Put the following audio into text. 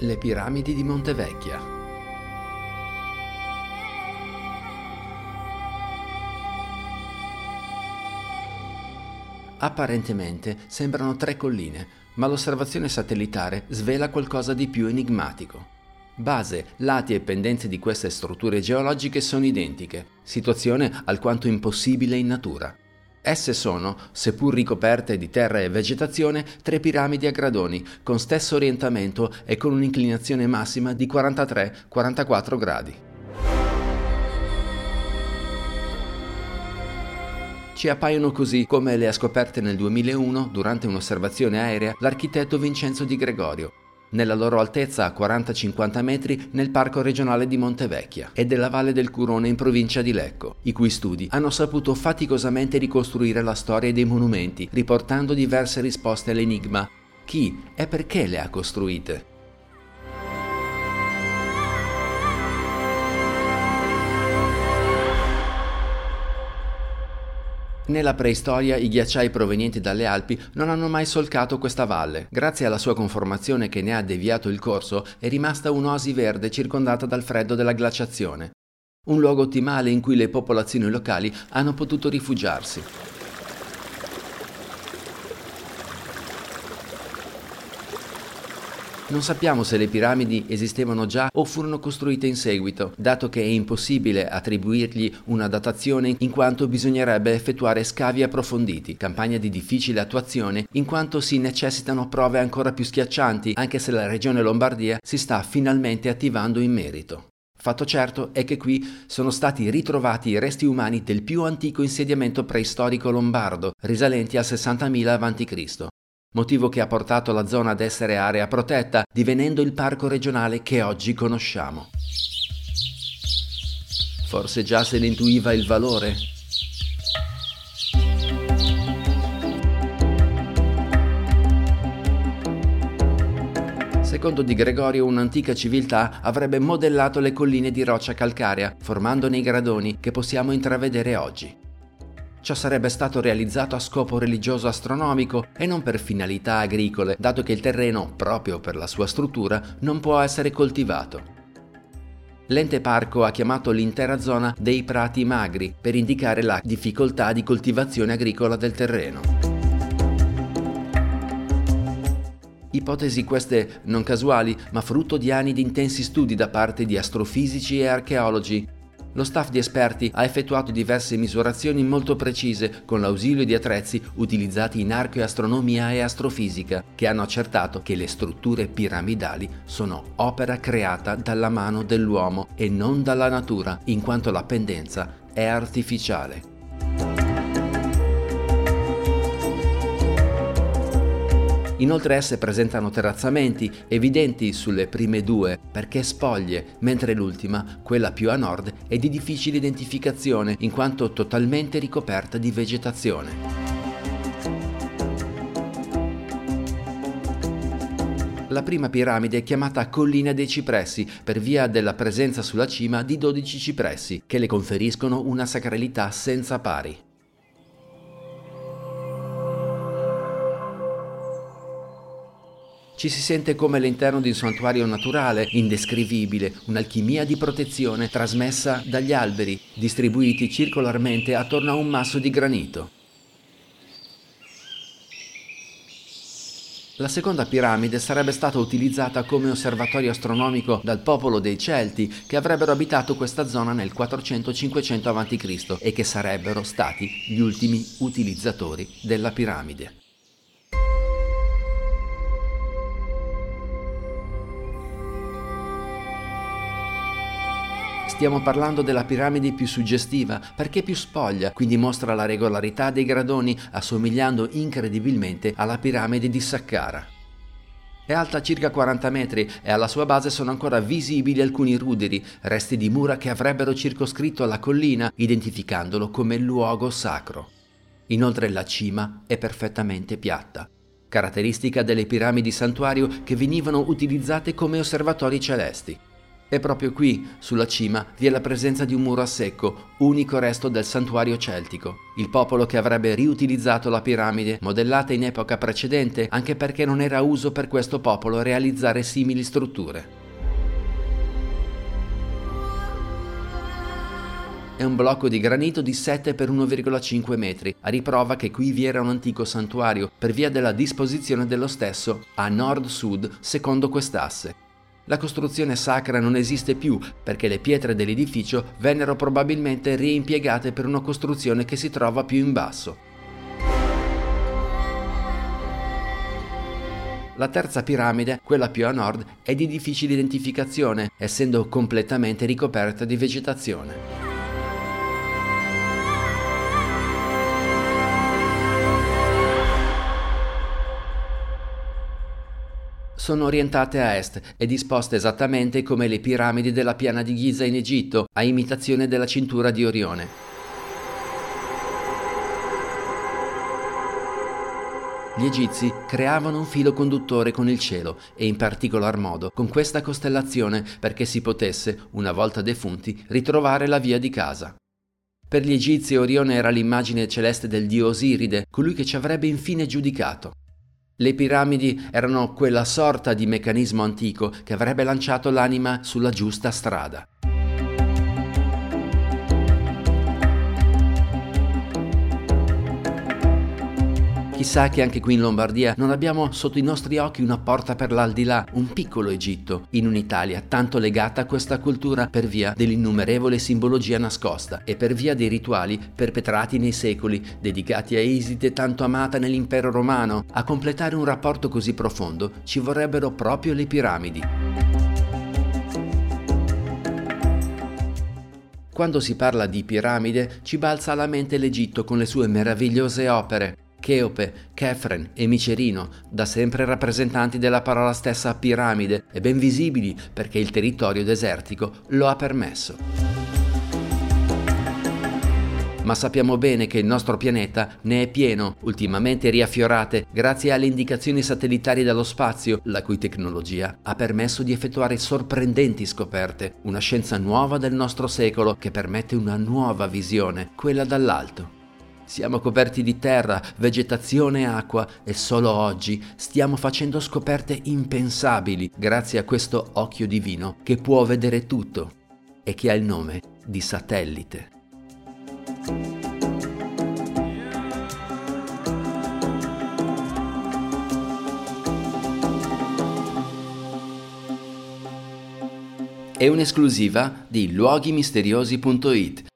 Le piramidi di Montevecchia. Apparentemente sembrano tre colline, ma l'osservazione satellitare svela qualcosa di più enigmatico. Base, lati e pendenze di queste strutture geologiche sono identiche, situazione alquanto impossibile in natura. Esse sono, seppur ricoperte di terra e vegetazione, tre piramidi a gradoni, con stesso orientamento e con un'inclinazione massima di 43-44 gradi. Ci appaiono così come le ha scoperte nel 2001, durante un'osservazione aerea, l'architetto Vincenzo Di Gregorio, nella loro altezza a 40-50 metri nel parco regionale di Montevecchia e della Valle del Curone in provincia di Lecco, i cui studi hanno saputo faticosamente ricostruire la storia dei monumenti, riportando diverse risposte all'enigma chi e perché le ha costruite. Nella preistoria i ghiacciai provenienti dalle Alpi non hanno mai solcato questa valle. Grazie alla sua conformazione che ne ha deviato il corso, è rimasta un'oasi verde circondata dal freddo della glaciazione. Un luogo ottimale in cui le popolazioni locali hanno potuto rifugiarsi. Non sappiamo se le piramidi esistevano già o furono costruite in seguito, dato che è impossibile attribuirgli una datazione in quanto bisognerebbe effettuare scavi approfonditi, campagna di difficile attuazione in quanto si necessitano prove ancora più schiaccianti, anche se la regione Lombardia si sta finalmente attivando in merito. Fatto certo è che qui sono stati ritrovati i resti umani del più antico insediamento preistorico lombardo, risalenti al 60.000 a.C motivo che ha portato la zona ad essere area protetta, divenendo il parco regionale che oggi conosciamo. Forse già se ne intuiva il valore? Secondo Di Gregorio, un'antica civiltà avrebbe modellato le colline di roccia calcarea, formandone i gradoni che possiamo intravedere oggi. Ciò sarebbe stato realizzato a scopo religioso astronomico e non per finalità agricole, dato che il terreno, proprio per la sua struttura, non può essere coltivato. L'ente parco ha chiamato l'intera zona dei prati magri per indicare la difficoltà di coltivazione agricola del terreno. Ipotesi queste non casuali, ma frutto di anni di intensi studi da parte di astrofisici e archeologi, lo staff di esperti ha effettuato diverse misurazioni molto precise con l'ausilio di attrezzi utilizzati in archeoastronomia e astrofisica, che hanno accertato che le strutture piramidali sono opera creata dalla mano dell'uomo e non dalla natura, in quanto la pendenza è artificiale. Inoltre esse presentano terrazzamenti evidenti sulle prime due perché spoglie, mentre l'ultima, quella più a nord, è di difficile identificazione in quanto totalmente ricoperta di vegetazione. La prima piramide è chiamata Collina dei Cipressi per via della presenza sulla cima di 12 cipressi che le conferiscono una sacralità senza pari. Ci si sente come all'interno di un santuario naturale, indescrivibile, un'alchimia di protezione trasmessa dagli alberi, distribuiti circolarmente attorno a un masso di granito. La seconda piramide sarebbe stata utilizzata come osservatorio astronomico dal popolo dei Celti che avrebbero abitato questa zona nel 400-500 a.C. e che sarebbero stati gli ultimi utilizzatori della piramide. Stiamo parlando della piramide più suggestiva perché più spoglia, quindi mostra la regolarità dei gradoni assomigliando incredibilmente alla piramide di Saqqara. È alta circa 40 metri e alla sua base sono ancora visibili alcuni ruderi, resti di mura che avrebbero circoscritto la collina, identificandolo come luogo sacro. Inoltre la cima è perfettamente piatta, caratteristica delle piramidi santuario che venivano utilizzate come osservatori celesti. E proprio qui, sulla cima, vi è la presenza di un muro a secco, unico resto del santuario celtico. Il popolo che avrebbe riutilizzato la piramide, modellata in epoca precedente, anche perché non era uso per questo popolo realizzare simili strutture. È un blocco di granito di 7 x 1,5 metri, a riprova che qui vi era un antico santuario per via della disposizione dello stesso a nord-sud secondo quest'asse. La costruzione sacra non esiste più perché le pietre dell'edificio vennero probabilmente reimpiegate per una costruzione che si trova più in basso. La terza piramide, quella più a nord, è di difficile identificazione, essendo completamente ricoperta di vegetazione. Sono orientate a est e disposte esattamente come le piramidi della piana di Giza in Egitto, a imitazione della cintura di Orione. Gli egizi creavano un filo conduttore con il cielo e in particolar modo con questa costellazione perché si potesse, una volta defunti, ritrovare la via di casa. Per gli egizi Orione era l'immagine celeste del dio Osiride, colui che ci avrebbe infine giudicato. Le piramidi erano quella sorta di meccanismo antico che avrebbe lanciato l'anima sulla giusta strada. Chissà che anche qui in Lombardia non abbiamo sotto i nostri occhi una porta per l'aldilà, un piccolo Egitto, in un'Italia tanto legata a questa cultura per via dell'innumerevole simbologia nascosta e per via dei rituali perpetrati nei secoli, dedicati a Iside tanto amata nell'impero romano. A completare un rapporto così profondo ci vorrebbero proprio le piramidi. Quando si parla di piramide ci balza alla mente l'Egitto con le sue meravigliose opere. Cheope, Chefren e Micerino, da sempre rappresentanti della parola stessa piramide e ben visibili perché il territorio desertico lo ha permesso. Ma sappiamo bene che il nostro pianeta ne è pieno, ultimamente riaffiorate grazie alle indicazioni satellitari dallo spazio, la cui tecnologia ha permesso di effettuare sorprendenti scoperte, una scienza nuova del nostro secolo che permette una nuova visione, quella dall'alto. Siamo coperti di terra, vegetazione e acqua e solo oggi stiamo facendo scoperte impensabili grazie a questo occhio divino che può vedere tutto e che ha il nome di satellite. È un'esclusiva di luoghimisteriosi.it